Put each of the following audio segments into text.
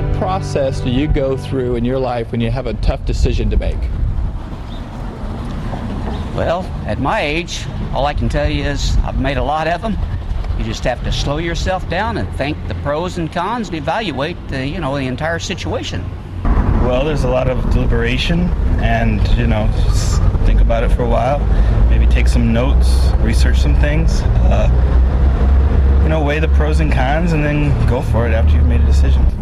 what process do you go through in your life when you have a tough decision to make? Well, at my age, all I can tell you is I've made a lot of them. You just have to slow yourself down and think the pros and cons and evaluate the, you know, the entire situation. Well, there's a lot of deliberation and, you know, think about it for a while. Maybe take some notes, research some things. Uh, you know, weigh the pros and cons and then go for it after you've made a decision.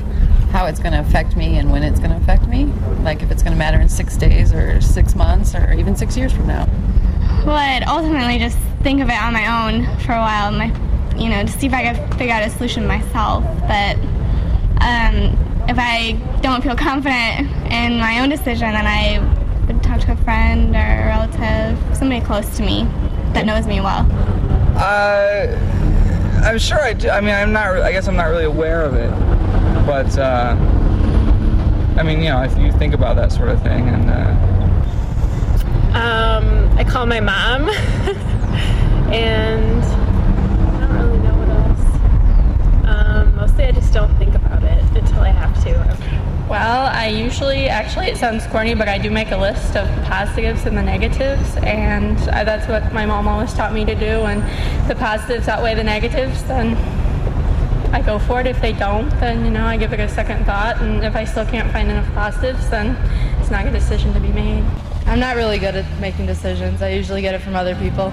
How it's going to affect me and when it's going to affect me. Like if it's going to matter in six days or six months or even six years from now. Well, I'd ultimately just think of it on my own for a while, my, you know, to see if I can figure out a solution myself. But um, if I don't feel confident in my own decision, then I would talk to a friend or a relative, somebody close to me that knows me well. Uh, I'm sure I do. I mean, I'm not. I guess I'm not really aware of it, but uh, I mean, you know, if you think about that sort of thing, and uh... um, I call my mom, and I don't really know what else. Um, mostly, I just don't think about it until I have to. Well, I usually, actually, it sounds corny, but I do make a list of the positives and the negatives, and I, that's what my mom always taught me to do. And the positives outweigh the negatives, then I go for it. If they don't, then you know I give it a second thought, and if I still can't find enough positives, then it's not a decision to be made. I'm not really good at making decisions. I usually get it from other people.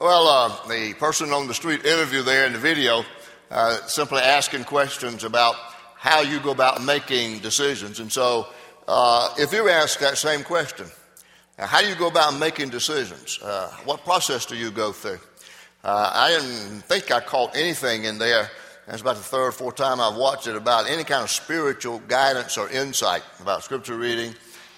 Well, uh, the person on the street interview there in the video uh, simply asking questions about how you go about making decisions. And so, uh, if you ask that same question, how do you go about making decisions? Uh, what process do you go through? Uh, I didn't think I caught anything in there. That's about the third or fourth time I've watched it about any kind of spiritual guidance or insight about scripture reading,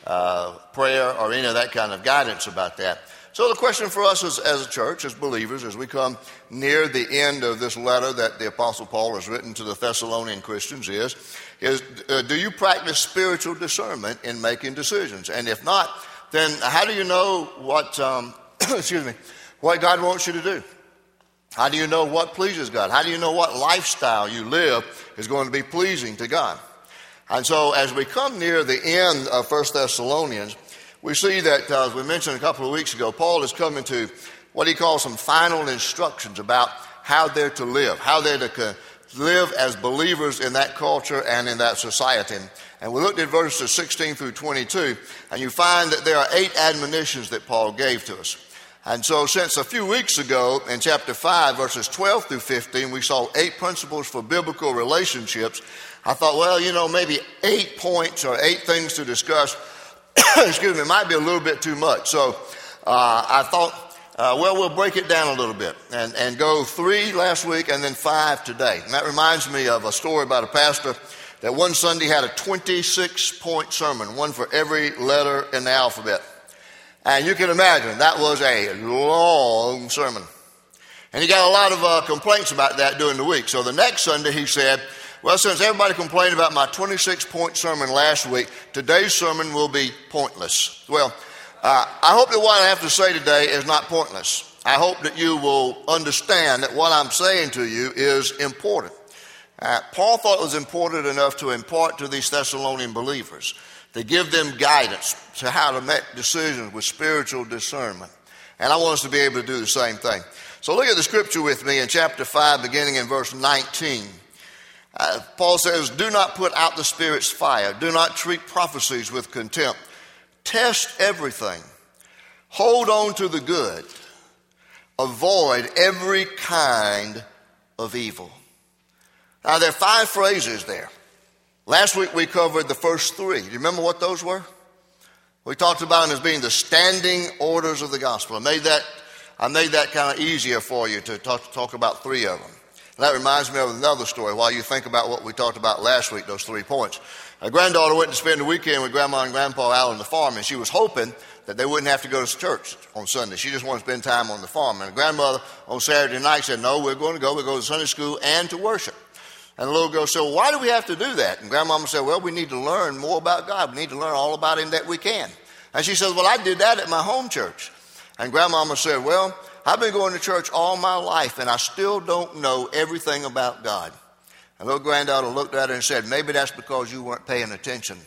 uh, prayer, or any of that kind of guidance about that. So, the question for us as, as, a church, as believers, as we come near the end of this letter that the Apostle Paul has written to the Thessalonian Christians is, is uh, do you practice spiritual discernment in making decisions? And if not, then how do you know what, um, excuse me, what God wants you to do? How do you know what pleases God? How do you know what lifestyle you live is going to be pleasing to God? And so, as we come near the end of 1 Thessalonians, we see that, uh, as we mentioned a couple of weeks ago, Paul is coming to what he calls some final instructions about how they're to live, how they're to live as believers in that culture and in that society. And we looked at verses 16 through 22, and you find that there are eight admonitions that Paul gave to us. And so, since a few weeks ago in chapter 5, verses 12 through 15, we saw eight principles for biblical relationships. I thought, well, you know, maybe eight points or eight things to discuss excuse me, might be a little bit too much. So uh, I thought, uh, well, we'll break it down a little bit and, and go three last week and then five today. And that reminds me of a story about a pastor that one Sunday had a 26 point sermon, one for every letter in the alphabet. And you can imagine that was a long sermon. And he got a lot of uh, complaints about that during the week. So the next Sunday he said, well, since everybody complained about my 26 point sermon last week, today's sermon will be pointless. Well, uh, I hope that what I have to say today is not pointless. I hope that you will understand that what I'm saying to you is important. Uh, Paul thought it was important enough to impart to these Thessalonian believers, to give them guidance to how to make decisions with spiritual discernment. And I want us to be able to do the same thing. So look at the scripture with me in chapter 5, beginning in verse 19. Uh, Paul says, Do not put out the Spirit's fire. Do not treat prophecies with contempt. Test everything. Hold on to the good. Avoid every kind of evil. Now, there are five phrases there. Last week we covered the first three. Do you remember what those were? We talked about them as being the standing orders of the gospel. I made that, I made that kind of easier for you to talk, talk about three of them. That reminds me of another story while you think about what we talked about last week, those three points. A granddaughter went to spend the weekend with grandma and grandpa out on the farm, and she was hoping that they wouldn't have to go to church on Sunday. She just wanted to spend time on the farm. And the grandmother on Saturday night said, No, we're going to go. We're going to Sunday school and to worship. And the little girl said, well, Why do we have to do that? And grandmama said, Well, we need to learn more about God. We need to learn all about Him that we can. And she said, Well, I did that at my home church. And grandmama said, Well, I've been going to church all my life and I still don't know everything about God. Little granddaughter looked at her and said, Maybe that's because you weren't paying attention.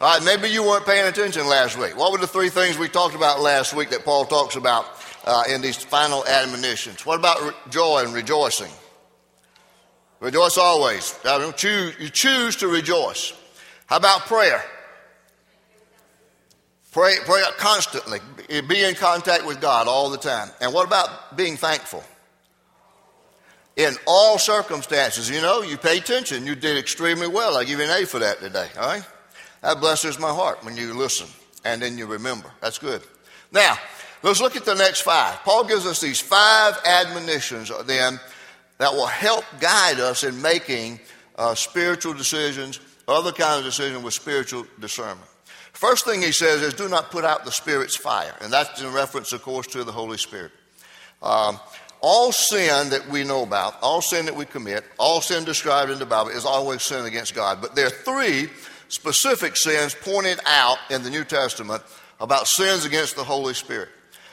All right, maybe you weren't paying attention last week. What were the three things we talked about last week that Paul talks about uh, in these final admonitions? What about re- joy and rejoicing? Rejoice always. Choose, you choose to rejoice. How about prayer? Pray, pray constantly. Be in contact with God all the time. And what about being thankful? In all circumstances, you know, you pay attention. You did extremely well. I give you an A for that today, all right? That blesses my heart when you listen and then you remember. That's good. Now, let's look at the next five. Paul gives us these five admonitions then that will help guide us in making uh, spiritual decisions, other kinds of decisions with spiritual discernment. First thing he says is, do not put out the Spirit's fire. And that's in reference, of course, to the Holy Spirit. Um, all sin that we know about, all sin that we commit, all sin described in the Bible is always sin against God. But there are three specific sins pointed out in the New Testament about sins against the Holy Spirit.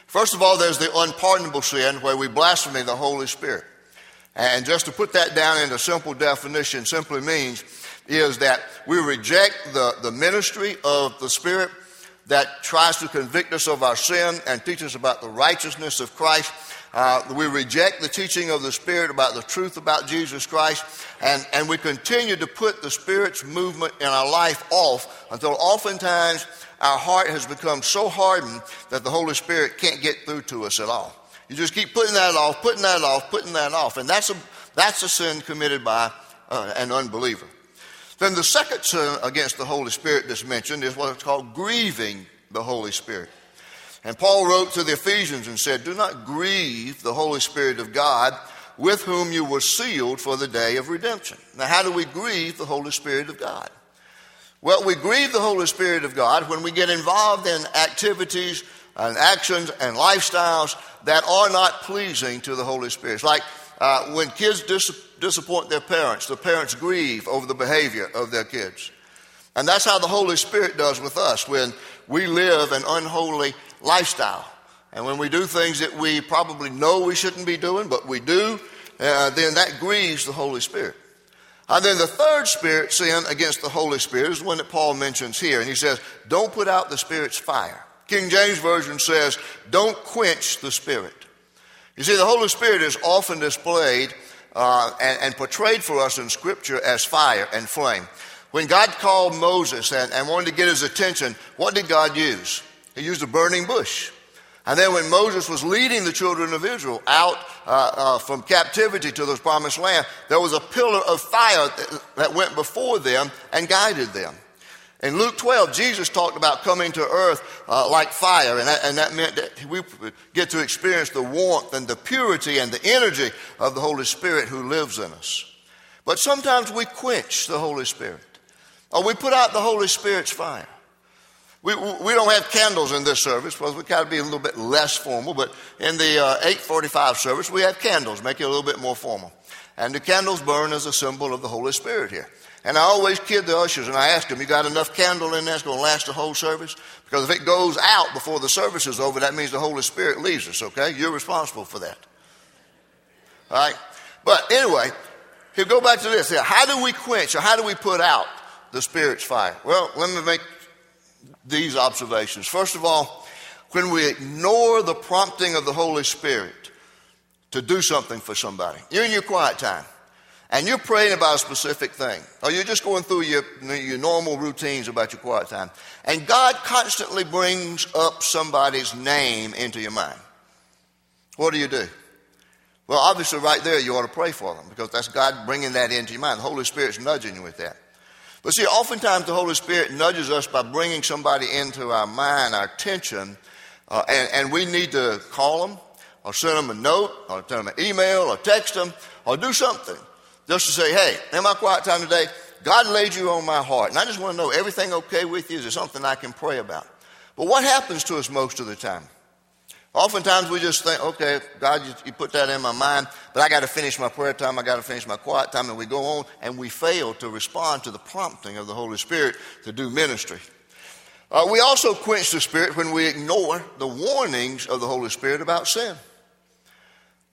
First of all, there's the unpardonable sin where we blaspheme the Holy Spirit. And just to put that down into simple definition simply means is that we reject the, the ministry of the Spirit that tries to convict us of our sin and teach us about the righteousness of Christ uh, we reject the teaching of the Spirit about the truth about Jesus Christ, and, and we continue to put the Spirit's movement in our life off until oftentimes our heart has become so hardened that the Holy Spirit can't get through to us at all. You just keep putting that off, putting that off, putting that off, and that's a, that's a sin committed by uh, an unbeliever. Then the second sin against the Holy Spirit that's mentioned is what is called grieving the Holy Spirit. And Paul wrote to the Ephesians and said, Do not grieve the Holy Spirit of God, with whom you were sealed for the day of redemption. Now, how do we grieve the Holy Spirit of God? Well, we grieve the Holy Spirit of God when we get involved in activities and actions and lifestyles that are not pleasing to the Holy Spirit. It's like uh, when kids dis- disappoint their parents, the parents grieve over the behavior of their kids. And that's how the Holy Spirit does with us when we live an unholy lifestyle. And when we do things that we probably know we shouldn't be doing, but we do, uh, then that grieves the Holy Spirit. And then the third spirit sin against the Holy Spirit is one that Paul mentions here. And he says, Don't put out the Spirit's fire. King James Version says, Don't quench the Spirit. You see, the Holy Spirit is often displayed uh, and, and, portrayed for us in Scripture as fire and flame. When God called Moses and, and wanted to get his attention, what did God use? He used a burning bush. And then when Moses was leading the children of Israel out uh, uh, from captivity to the promised land, there was a pillar of fire that went before them and guided them. In Luke 12, Jesus talked about coming to earth uh, like fire, and that, and that meant that we get to experience the warmth and the purity and the energy of the Holy Spirit who lives in us. But sometimes we quench the Holy Spirit, or we put out the Holy Spirit's fire. We, we don't have candles in this service because we got to be a little bit less formal, but in the uh, 845 service, we have candles, make it a little bit more formal. And the candles burn as a symbol of the Holy Spirit here. And I always kid the ushers and I ask them, you got enough candle in there that's going to last the whole service? Because if it goes out before the service is over, that means the Holy Spirit leaves us, okay? You're responsible for that. All right? But anyway, here go back to this. How do we quench or how do we put out the Spirit's fire? Well, let me make these observations. First of all, when we ignore the prompting of the Holy Spirit to do something for somebody, you're in your quiet time and you're praying about a specific thing, or you're just going through your, your normal routines about your quiet time, and God constantly brings up somebody's name into your mind. What do you do? Well, obviously, right there, you ought to pray for them because that's God bringing that into your mind. The Holy Spirit's nudging you with that. But see, oftentimes the Holy Spirit nudges us by bringing somebody into our mind, our attention, uh, and, and we need to call them or send them a note or send them an email or text them or do something just to say, hey, in my quiet time today, God laid you on my heart. And I just want to know everything okay with you? Is there something I can pray about? But what happens to us most of the time? Oftentimes we just think, okay, God, you, you put that in my mind, but I got to finish my prayer time, I got to finish my quiet time, and we go on and we fail to respond to the prompting of the Holy Spirit to do ministry. Uh, we also quench the Spirit when we ignore the warnings of the Holy Spirit about sin.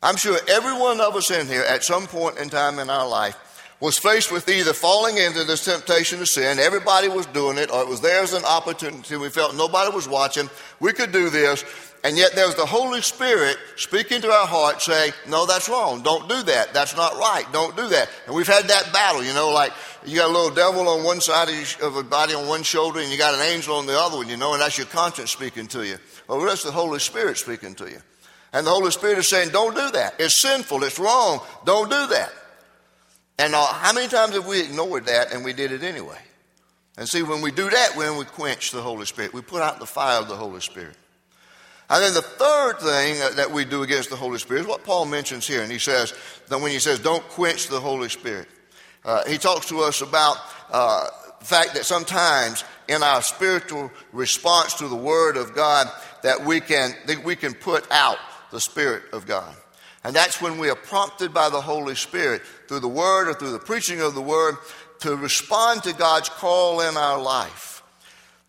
I'm sure every one of us in here at some point in time in our life was faced with either falling into this temptation to sin, everybody was doing it, or it was there as an opportunity. We felt nobody was watching. We could do this. And yet there's the Holy Spirit speaking to our heart saying, No, that's wrong. Don't do that. That's not right. Don't do that. And we've had that battle, you know, like you got a little devil on one side of a body on one shoulder and you got an angel on the other one, you know, and that's your conscience speaking to you. Well, that's the Holy Spirit speaking to you. And the Holy Spirit is saying, Don't do that. It's sinful. It's wrong. Don't do that. And uh, how many times have we ignored that and we did it anyway? And see, when we do that, when we quench the Holy Spirit, we put out the fire of the Holy Spirit. And then the third thing that we do against the Holy Spirit is what Paul mentions here. And he says, that when he says, don't quench the Holy Spirit, uh, he talks to us about uh, the fact that sometimes in our spiritual response to the Word of God, that we can, that we can put out the Spirit of God. And that's when we are prompted by the Holy Spirit through the Word or through the preaching of the Word to respond to God's call in our life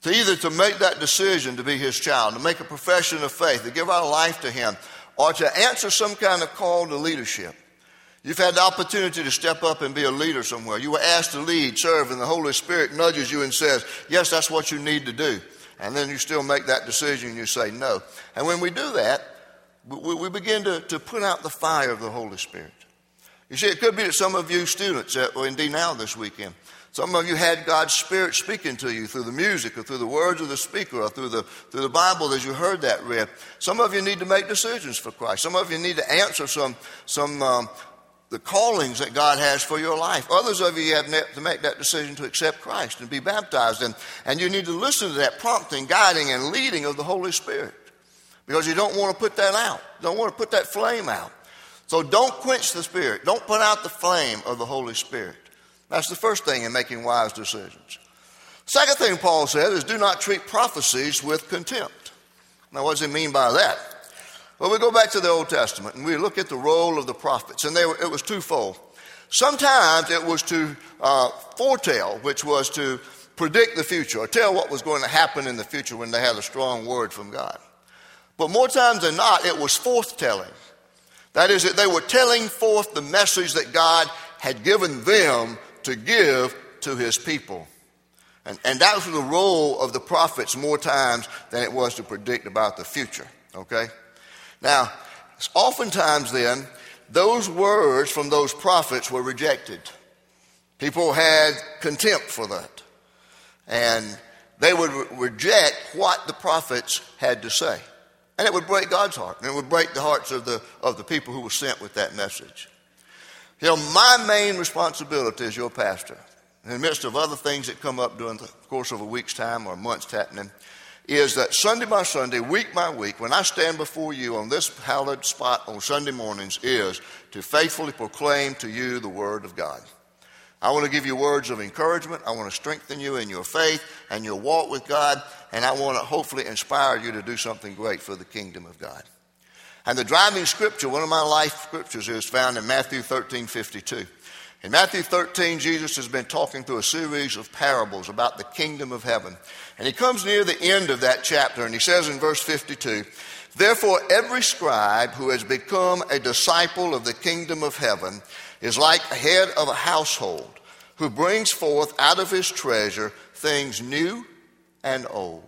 to either to make that decision to be his child, to make a profession of faith, to give our life to him, or to answer some kind of call to leadership. You've had the opportunity to step up and be a leader somewhere. You were asked to lead, serve, and the Holy Spirit nudges you and says, Yes, that's what you need to do. And then you still make that decision and you say no. And when we do that, we begin to, to put out the fire of the Holy Spirit. You see, it could be that some of you students, well, indeed now this weekend, some of you had God's Spirit speaking to you through the music or through the words of the speaker or through the, through the Bible as you heard that read. Some of you need to make decisions for Christ. Some of you need to answer some, some um, the callings that God has for your life. Others of you have to make that decision to accept Christ and be baptized. And, and you need to listen to that prompting, guiding, and leading of the Holy Spirit because you don't want to put that out. You Don't want to put that flame out. So don't quench the Spirit. Don't put out the flame of the Holy Spirit. That's the first thing in making wise decisions. Second thing Paul said is do not treat prophecies with contempt. Now, what does he mean by that? Well, we go back to the Old Testament and we look at the role of the prophets, and were, it was twofold. Sometimes it was to uh, foretell, which was to predict the future or tell what was going to happen in the future when they had a strong word from God. But more times than not, it was forthtelling. That is, that they were telling forth the message that God had given them to give to his people. And, and that was the role of the prophets more times than it was to predict about the future. Okay? Now, oftentimes then, those words from those prophets were rejected. People had contempt for that. And they would re- reject what the prophets had to say. And it would break God's heart. And it would break the hearts of the, of the people who were sent with that message. You know, my main responsibility as your pastor, in the midst of other things that come up during the course of a week's time or a month's happening, is that Sunday by Sunday, week by week, when I stand before you on this hallowed spot on Sunday mornings, is to faithfully proclaim to you the Word of God. I want to give you words of encouragement. I want to strengthen you in your faith and your walk with God. And I want to hopefully inspire you to do something great for the kingdom of God. And the driving scripture, one of my life scriptures, is found in Matthew 13 52. In Matthew 13, Jesus has been talking through a series of parables about the kingdom of heaven. And he comes near the end of that chapter and he says in verse 52 Therefore, every scribe who has become a disciple of the kingdom of heaven is like a head of a household who brings forth out of his treasure things new and old.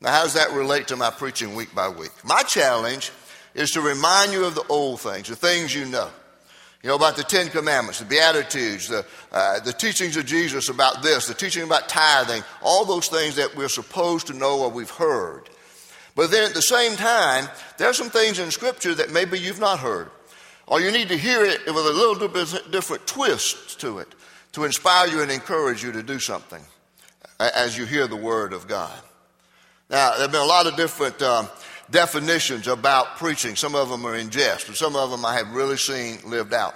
Now, how does that relate to my preaching week by week? My challenge is to remind you of the old things, the things you know. You know, about the Ten Commandments, the Beatitudes, the, uh, the teachings of Jesus about this, the teaching about tithing, all those things that we're supposed to know or we've heard. But then at the same time, there are some things in Scripture that maybe you've not heard. Or you need to hear it with a little bit different twist to it to inspire you and encourage you to do something as you hear the Word of God. Now, there have been a lot of different um, definitions about preaching. Some of them are in jest, and some of them I have really seen lived out.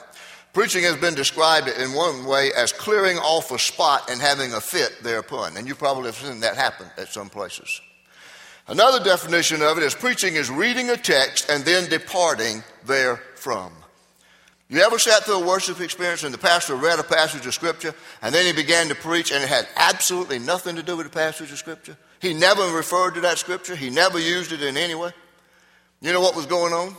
Preaching has been described in one way as clearing off a spot and having a fit thereupon. And you probably have seen that happen at some places. Another definition of it is preaching is reading a text and then departing therefrom. You ever sat through a worship experience and the pastor read a passage of scripture and then he began to preach and it had absolutely nothing to do with the passage of scripture? He never referred to that scripture, he never used it in any way. You know what was going on?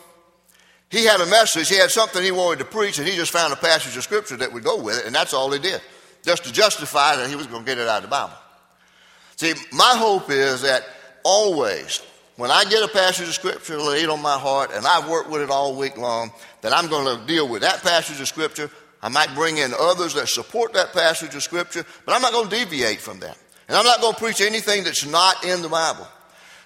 He had a message, he had something he wanted to preach, and he just found a passage of scripture that would go with it, and that's all he did, just to justify that he was going to get it out of the Bible. See, my hope is that always, when I get a passage of scripture laid on my heart, and I've worked with it all week long, that I'm going to deal with that passage of scripture. I might bring in others that support that passage of scripture, but I'm not going to deviate from that. And I'm not going to preach anything that's not in the Bible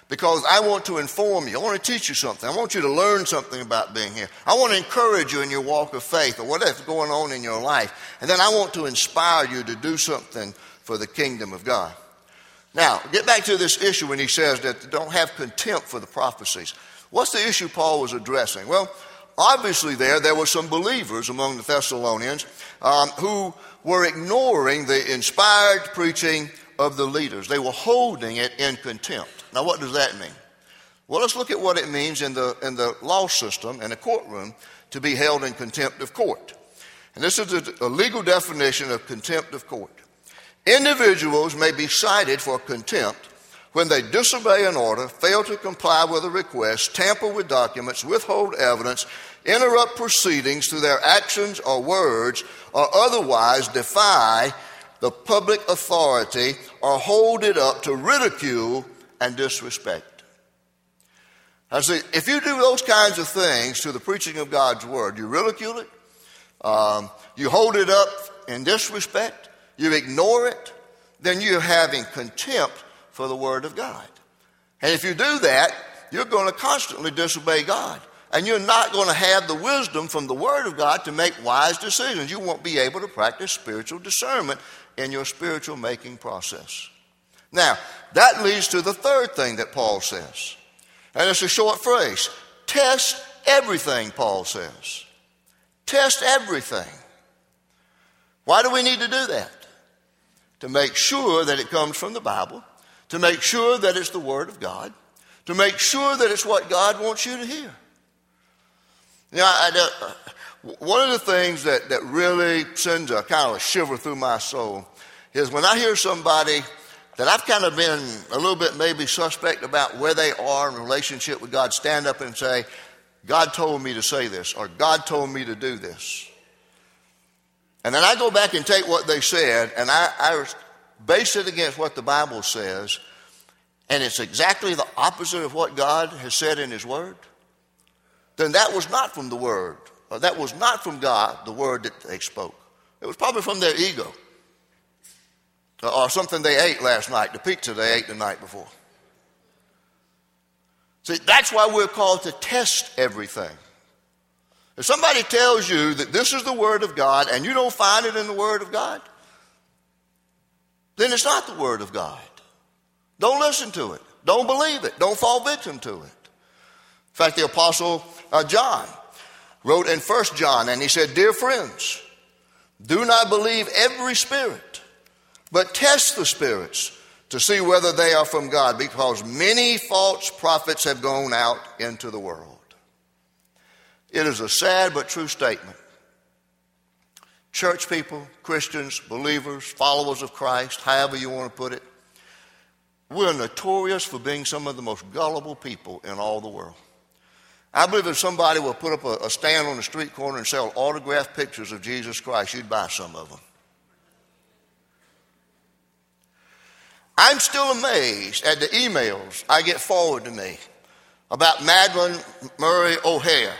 because I want to inform you. I want to teach you something. I want you to learn something about being here. I want to encourage you in your walk of faith or whatever's going on in your life. And then I want to inspire you to do something for the kingdom of God. Now, get back to this issue when he says that don't have contempt for the prophecies. What's the issue Paul was addressing? Well, obviously, there, there were some believers among the Thessalonians um, who were ignoring the inspired preaching of the leaders. They were holding it in contempt. Now, what does that mean? Well, let's look at what it means in the, in the law system, in a courtroom, to be held in contempt of court. And this is a, a legal definition of contempt of court. Individuals may be cited for contempt when they disobey an order, fail to comply with a request, tamper with documents, withhold evidence, interrupt proceedings through their actions or words, or otherwise defy the public authority or hold it up to ridicule and disrespect. I see, if you do those kinds of things to the preaching of God's word, you ridicule it, um, you hold it up in disrespect, you ignore it, then you're having contempt for the word of God. And if you do that, you're going to constantly disobey God. And you're not going to have the wisdom from the Word of God to make wise decisions. You won't be able to practice spiritual discernment in your spiritual making process. Now, that leads to the third thing that Paul says. And it's a short phrase test everything, Paul says. Test everything. Why do we need to do that? To make sure that it comes from the Bible, to make sure that it's the Word of God, to make sure that it's what God wants you to hear. You know, I, I, uh, one of the things that, that really sends a kind of a shiver through my soul is when I hear somebody that I've kind of been a little bit maybe suspect about where they are in relationship with God stand up and say, God told me to say this, or God told me to do this. And then I go back and take what they said and I, I base it against what the Bible says, and it's exactly the opposite of what God has said in His Word. Then that was not from the Word, or that was not from God, the Word that they spoke. It was probably from their ego or something they ate last night, the pizza they ate the night before. See, that's why we're called to test everything. If somebody tells you that this is the Word of God and you don't find it in the Word of God, then it's not the Word of God. Don't listen to it. Don't believe it. Don't fall victim to it. In fact, the Apostle uh, John wrote in 1 John and he said, Dear friends, do not believe every spirit but test the spirits to see whether they are from God, because many false prophets have gone out into the world. It is a sad but true statement. Church people, Christians, believers, followers of Christ, however you want to put it, we're notorious for being some of the most gullible people in all the world. I believe if somebody would put up a, a stand on the street corner and sell autographed pictures of Jesus Christ, you'd buy some of them. I'm still amazed at the emails I get forwarded to me about Madalyn Murray O'Hair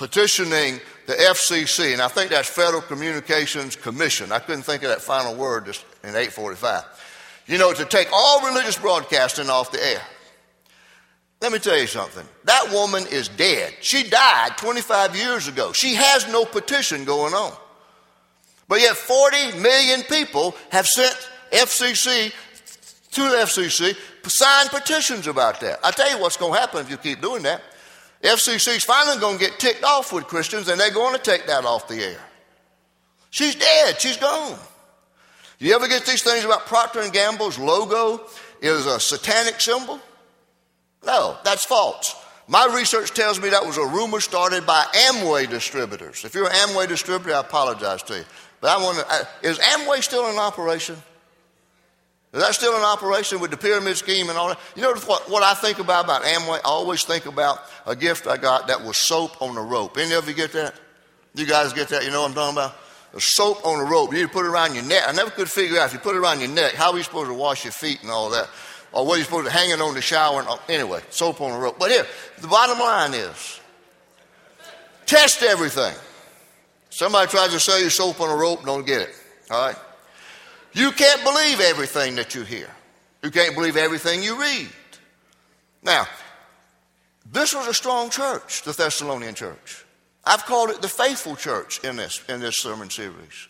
petitioning the FCC, and I think that's Federal Communications Commission. I couldn't think of that final word just in 845. You know, to take all religious broadcasting off the air. Let me tell you something. That woman is dead. She died 25 years ago. She has no petition going on. But yet 40 million people have sent FCC to the FCC, signed petitions about that. I tell you what's going to happen if you keep doing that. FCC's finally going to get ticked off with Christians, and they're going to take that off the air. She's dead. She's gone. You ever get these things about Procter and Gamble's logo is a satanic symbol? No, that's false. My research tells me that was a rumor started by Amway distributors. If you're an Amway distributor, I apologize to you. But I want to, uh, is Amway still in operation? Is that still in operation with the pyramid scheme and all that? You know what, what I think about about Amway? I always think about a gift I got that was soap on a rope. Any of you get that? You guys get that? You know what I'm talking about? A soap on a rope. You need to put it around your neck. I never could figure out if you put it around your neck, how are you supposed to wash your feet and all that? Or what are you supposed to hang it on the shower? And, anyway, soap on a rope. But here, the bottom line is test everything. Somebody tries to sell you soap on a rope, don't get it. All right? You can't believe everything that you hear. You can't believe everything you read. Now, this was a strong church, the Thessalonian church. I've called it the faithful church in this, in this sermon series.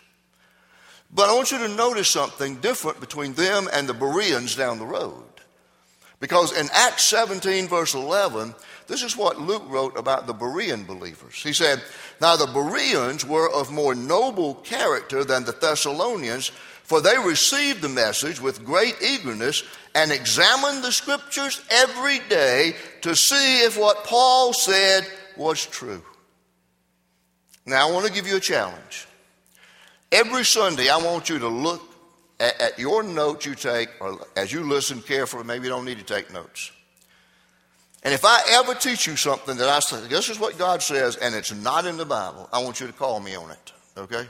But I want you to notice something different between them and the Bereans down the road. Because in Acts 17, verse 11, this is what Luke wrote about the Berean believers. He said, Now the Bereans were of more noble character than the Thessalonians, for they received the message with great eagerness and examined the scriptures every day to see if what Paul said was true. Now, I want to give you a challenge. Every Sunday, I want you to look at, at your notes you take, or as you listen carefully, maybe you don't need to take notes. And if I ever teach you something that I say, this is what God says, and it's not in the Bible, I want you to call me on it, okay?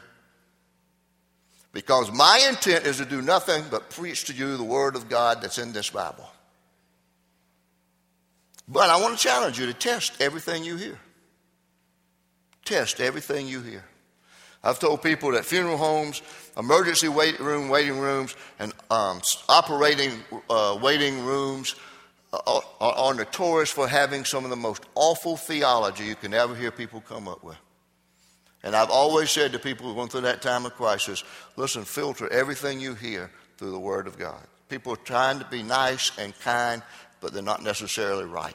Because my intent is to do nothing but preach to you the Word of God that's in this Bible. But I want to challenge you to test everything you hear. Test everything you hear. I've told people that funeral homes, emergency wait room waiting rooms, and um, operating uh, waiting rooms are, are notorious for having some of the most awful theology you can ever hear people come up with. And I've always said to people who went through that time of crisis listen, filter everything you hear through the Word of God. People are trying to be nice and kind, but they're not necessarily right.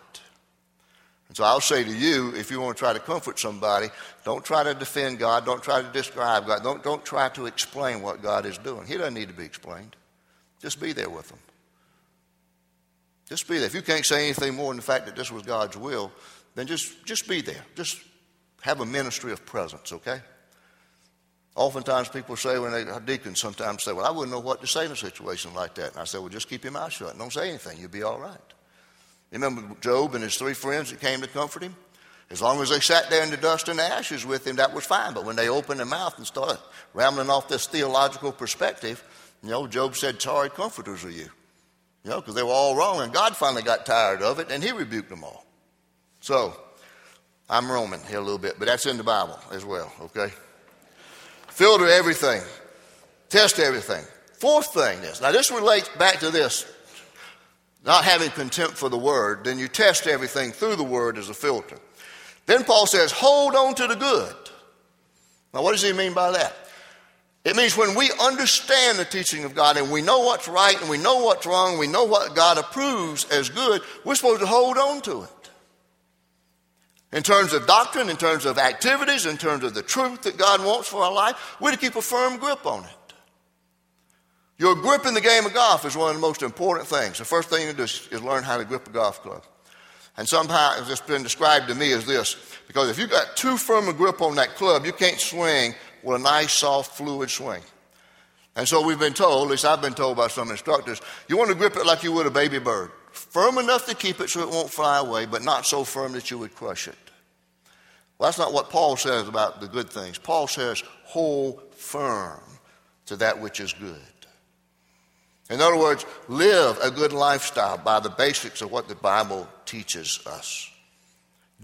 And so I'll say to you, if you want to try to comfort somebody, don't try to defend God, don't try to describe God, don't, don't try to explain what God is doing. He doesn't need to be explained. Just be there with them. Just be there. If you can't say anything more than the fact that this was God's will, then just, just be there. Just have a ministry of presence, okay? Oftentimes people say when they deacons sometimes say, Well, I wouldn't know what to say in a situation like that. And I say, Well, just keep your mouth shut. Don't say anything. You'll be all right. You remember Job and his three friends that came to comfort him? As long as they sat there in the dust and ashes with him, that was fine. But when they opened their mouth and started rambling off this theological perspective, you know, Job said, Sorry comforters are you. You know, because they were all wrong. And God finally got tired of it and he rebuked them all. So, I'm Roman here a little bit, but that's in the Bible as well, okay? Filter everything, test everything. Fourth thing is now this relates back to this not having contempt for the word, then you test everything through the word as a filter. Then Paul says, hold on to the good. Now, what does he mean by that? It means when we understand the teaching of God and we know what's right and we know what's wrong, we know what God approves as good, we're supposed to hold on to it in terms of doctrine, in terms of activities, in terms of the truth that God wants for our life, we're to keep a firm grip on it. Your grip in the game of golf is one of the most important things. The first thing you do is learn how to grip a golf club. And somehow it's been described to me as this because if you've got too firm a grip on that club, you can't swing with a nice, soft, fluid swing. And so we've been told, at least I've been told by some instructors, you want to grip it like you would a baby bird. Firm enough to keep it so it won't fly away, but not so firm that you would crush it. Well, that's not what Paul says about the good things. Paul says, hold firm to that which is good. In other words, live a good lifestyle by the basics of what the Bible teaches us.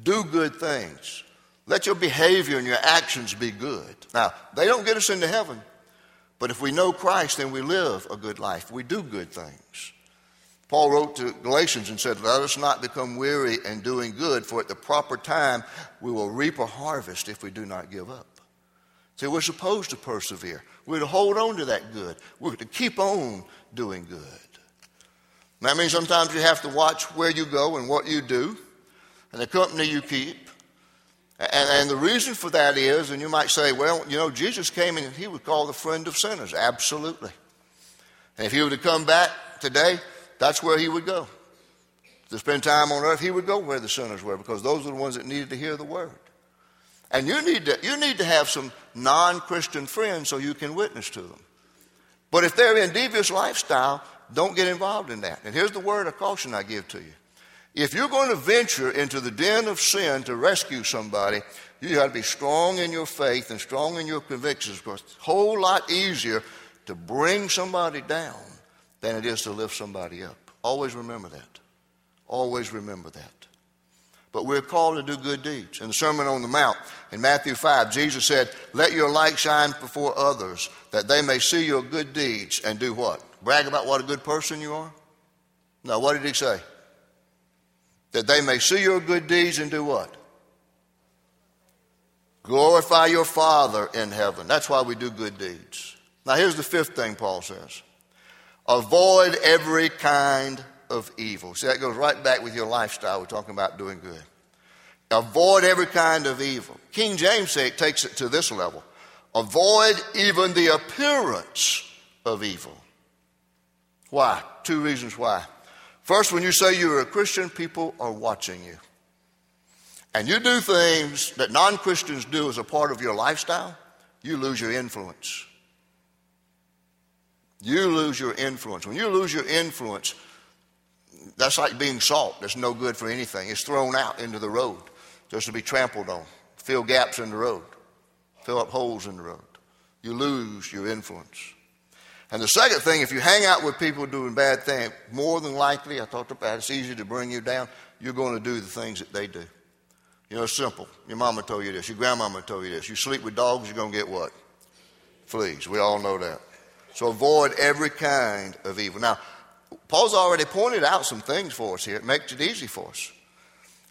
Do good things. Let your behavior and your actions be good. Now, they don't get us into heaven, but if we know Christ, then we live a good life. We do good things. Paul wrote to Galatians and said, Let us not become weary in doing good, for at the proper time we will reap a harvest if we do not give up. See, we're supposed to persevere. We're to hold on to that good. We're to keep on doing good. That means sometimes you have to watch where you go and what you do and the company you keep. And, and the reason for that is, and you might say, well, you know, Jesus came and he was called the friend of sinners. Absolutely. And if he were to come back today, that's where he would go. To spend time on earth, he would go where the sinners were because those are the ones that needed to hear the word. And you need to, you need to have some non Christian friends so you can witness to them. But if they're in devious lifestyle, don't get involved in that. And here's the word of caution I give to you. If you're going to venture into the den of sin to rescue somebody, you got to be strong in your faith and strong in your convictions because it's a whole lot easier to bring somebody down than it is to lift somebody up. Always remember that. Always remember that. But we're called to do good deeds. In the Sermon on the Mount, in Matthew 5, Jesus said, Let your light shine before others, that they may see your good deeds and do what? Brag about what a good person you are? No, what did he say? That they may see your good deeds and do what? Glorify your Father in heaven. That's why we do good deeds. Now, here's the fifth thing Paul says avoid every kind of evil. See, that goes right back with your lifestyle. We're talking about doing good. Avoid every kind of evil. King James say, takes it to this level avoid even the appearance of evil. Why? Two reasons why. First, when you say you're a Christian, people are watching you. And you do things that non Christians do as a part of your lifestyle, you lose your influence. You lose your influence. When you lose your influence, that's like being salt that's no good for anything. It's thrown out into the road just to be trampled on, fill gaps in the road, fill up holes in the road. You lose your influence. And the second thing, if you hang out with people doing bad things, more than likely, I talked about it, it's easy to bring you down, you're going to do the things that they do. You know, it's simple. Your mama told you this. Your grandmama told you this. You sleep with dogs, you're going to get what? Fleas. We all know that. So avoid every kind of evil. Now, Paul's already pointed out some things for us here. It makes it easy for us.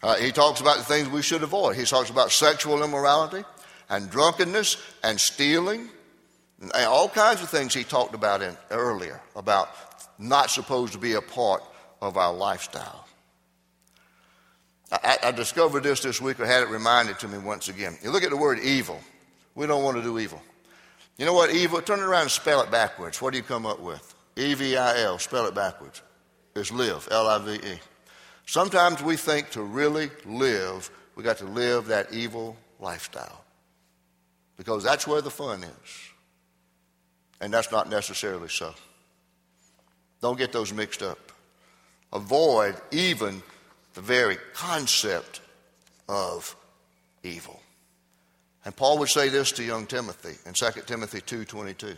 Uh, he talks about the things we should avoid. He talks about sexual immorality and drunkenness and stealing and all kinds of things he talked about in, earlier about not supposed to be a part of our lifestyle. I, I, discovered this this week, or had it reminded to me once again. You look at the word evil. We don't want to do evil. You know what evil? Turn it around and spell it backwards. What do you come up with? E V I L. Spell it backwards. It's live. L I V E. Sometimes we think to really live, we got to live that evil lifestyle because that's where the fun is. And that's not necessarily so. Don't get those mixed up. Avoid even the very concept of evil. And Paul would say this to young Timothy in 2 Timothy 2:22.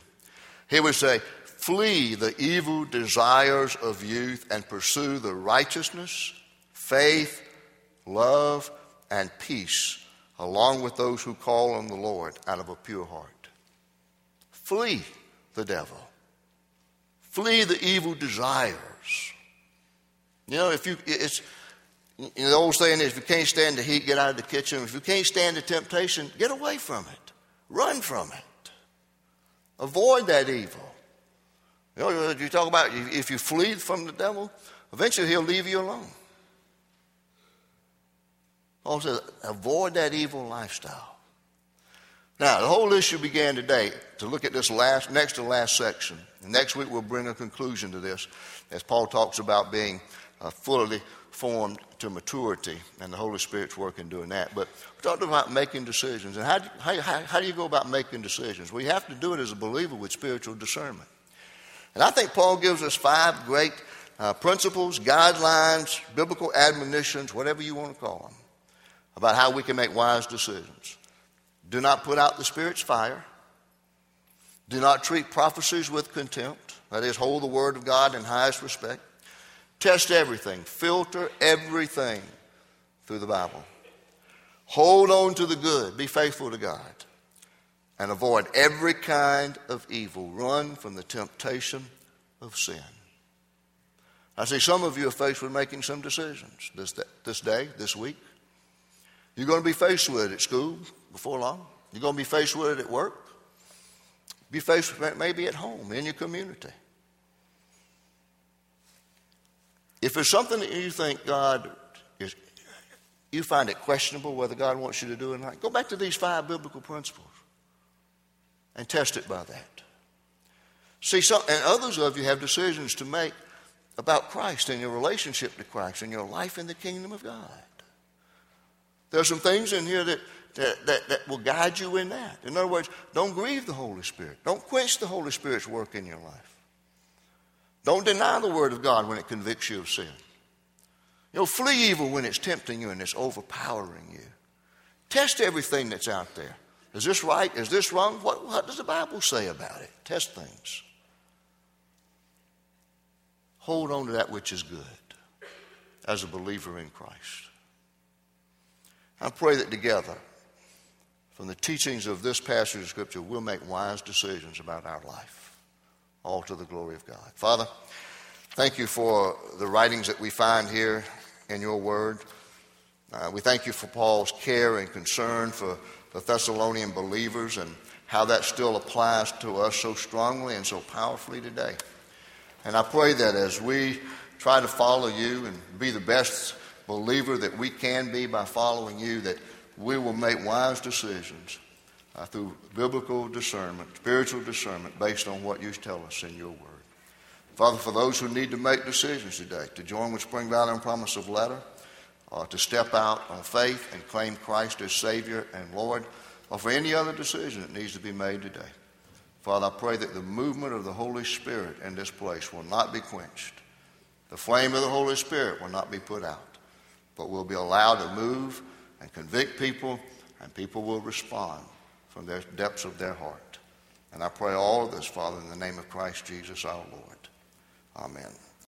He would say, "Flee the evil desires of youth and pursue the righteousness, faith, love, and peace along with those who call on the Lord out of a pure heart." Flee the devil. Flee the evil desires. You know, if you it's you know, the old saying is if you can't stand the heat, get out of the kitchen. If you can't stand the temptation, get away from it. Run from it. Avoid that evil. You know, you talk about if you flee from the devil, eventually he'll leave you alone. Paul says, avoid that evil lifestyle. Now, the whole issue began today to look at this last, next to last section. Next week we'll bring a conclusion to this as Paul talks about being uh, fully formed to maturity, and the Holy Spirit's working doing that. But we're talking about making decisions. And how, how, how, how do you go about making decisions? Well, you have to do it as a believer with spiritual discernment. And I think Paul gives us five great uh, principles, guidelines, biblical admonitions, whatever you want to call them, about how we can make wise decisions. Do not put out the Spirit's fire. Do not treat prophecies with contempt. That is, hold the Word of God in highest respect. Test everything, filter everything through the Bible. Hold on to the good, be faithful to God, and avoid every kind of evil. Run from the temptation of sin. I see some of you are faced with making some decisions this, this day, this week. You're going to be faced with it at school before long. You're going to be faced with it at work. Be faced with it maybe at home, in your community. If it's something that you think God is, you find it questionable whether God wants you to do it or not, go back to these five biblical principles and test it by that. See, some, and others of you have decisions to make about Christ and your relationship to Christ and your life in the kingdom of God. There are some things in here that, that, that, that will guide you in that. In other words, don't grieve the Holy Spirit. Don't quench the Holy Spirit's work in your life. Don't deny the Word of God when it convicts you of sin. You know, flee evil when it's tempting you and it's overpowering you. Test everything that's out there. Is this right? Is this wrong? What, what does the Bible say about it? Test things. Hold on to that which is good as a believer in Christ. I pray that together, from the teachings of this passage of Scripture, we'll make wise decisions about our life, all to the glory of God. Father, thank you for the writings that we find here in your word. Uh, we thank you for Paul's care and concern for the Thessalonian believers and how that still applies to us so strongly and so powerfully today. And I pray that as we try to follow you and be the best believer that we can be by following you, that we will make wise decisions uh, through biblical discernment, spiritual discernment, based on what you tell us in your word. Father, for those who need to make decisions today, to join with Spring Valley and Promise of Letter, uh, to step out on faith and claim Christ as Savior and Lord, or for any other decision that needs to be made today. Father, I pray that the movement of the Holy Spirit in this place will not be quenched. The flame of the Holy Spirit will not be put out, but will be allowed to move and convict people, and people will respond from the depths of their heart. And I pray all of this, Father, in the name of Christ Jesus our Lord. Amen.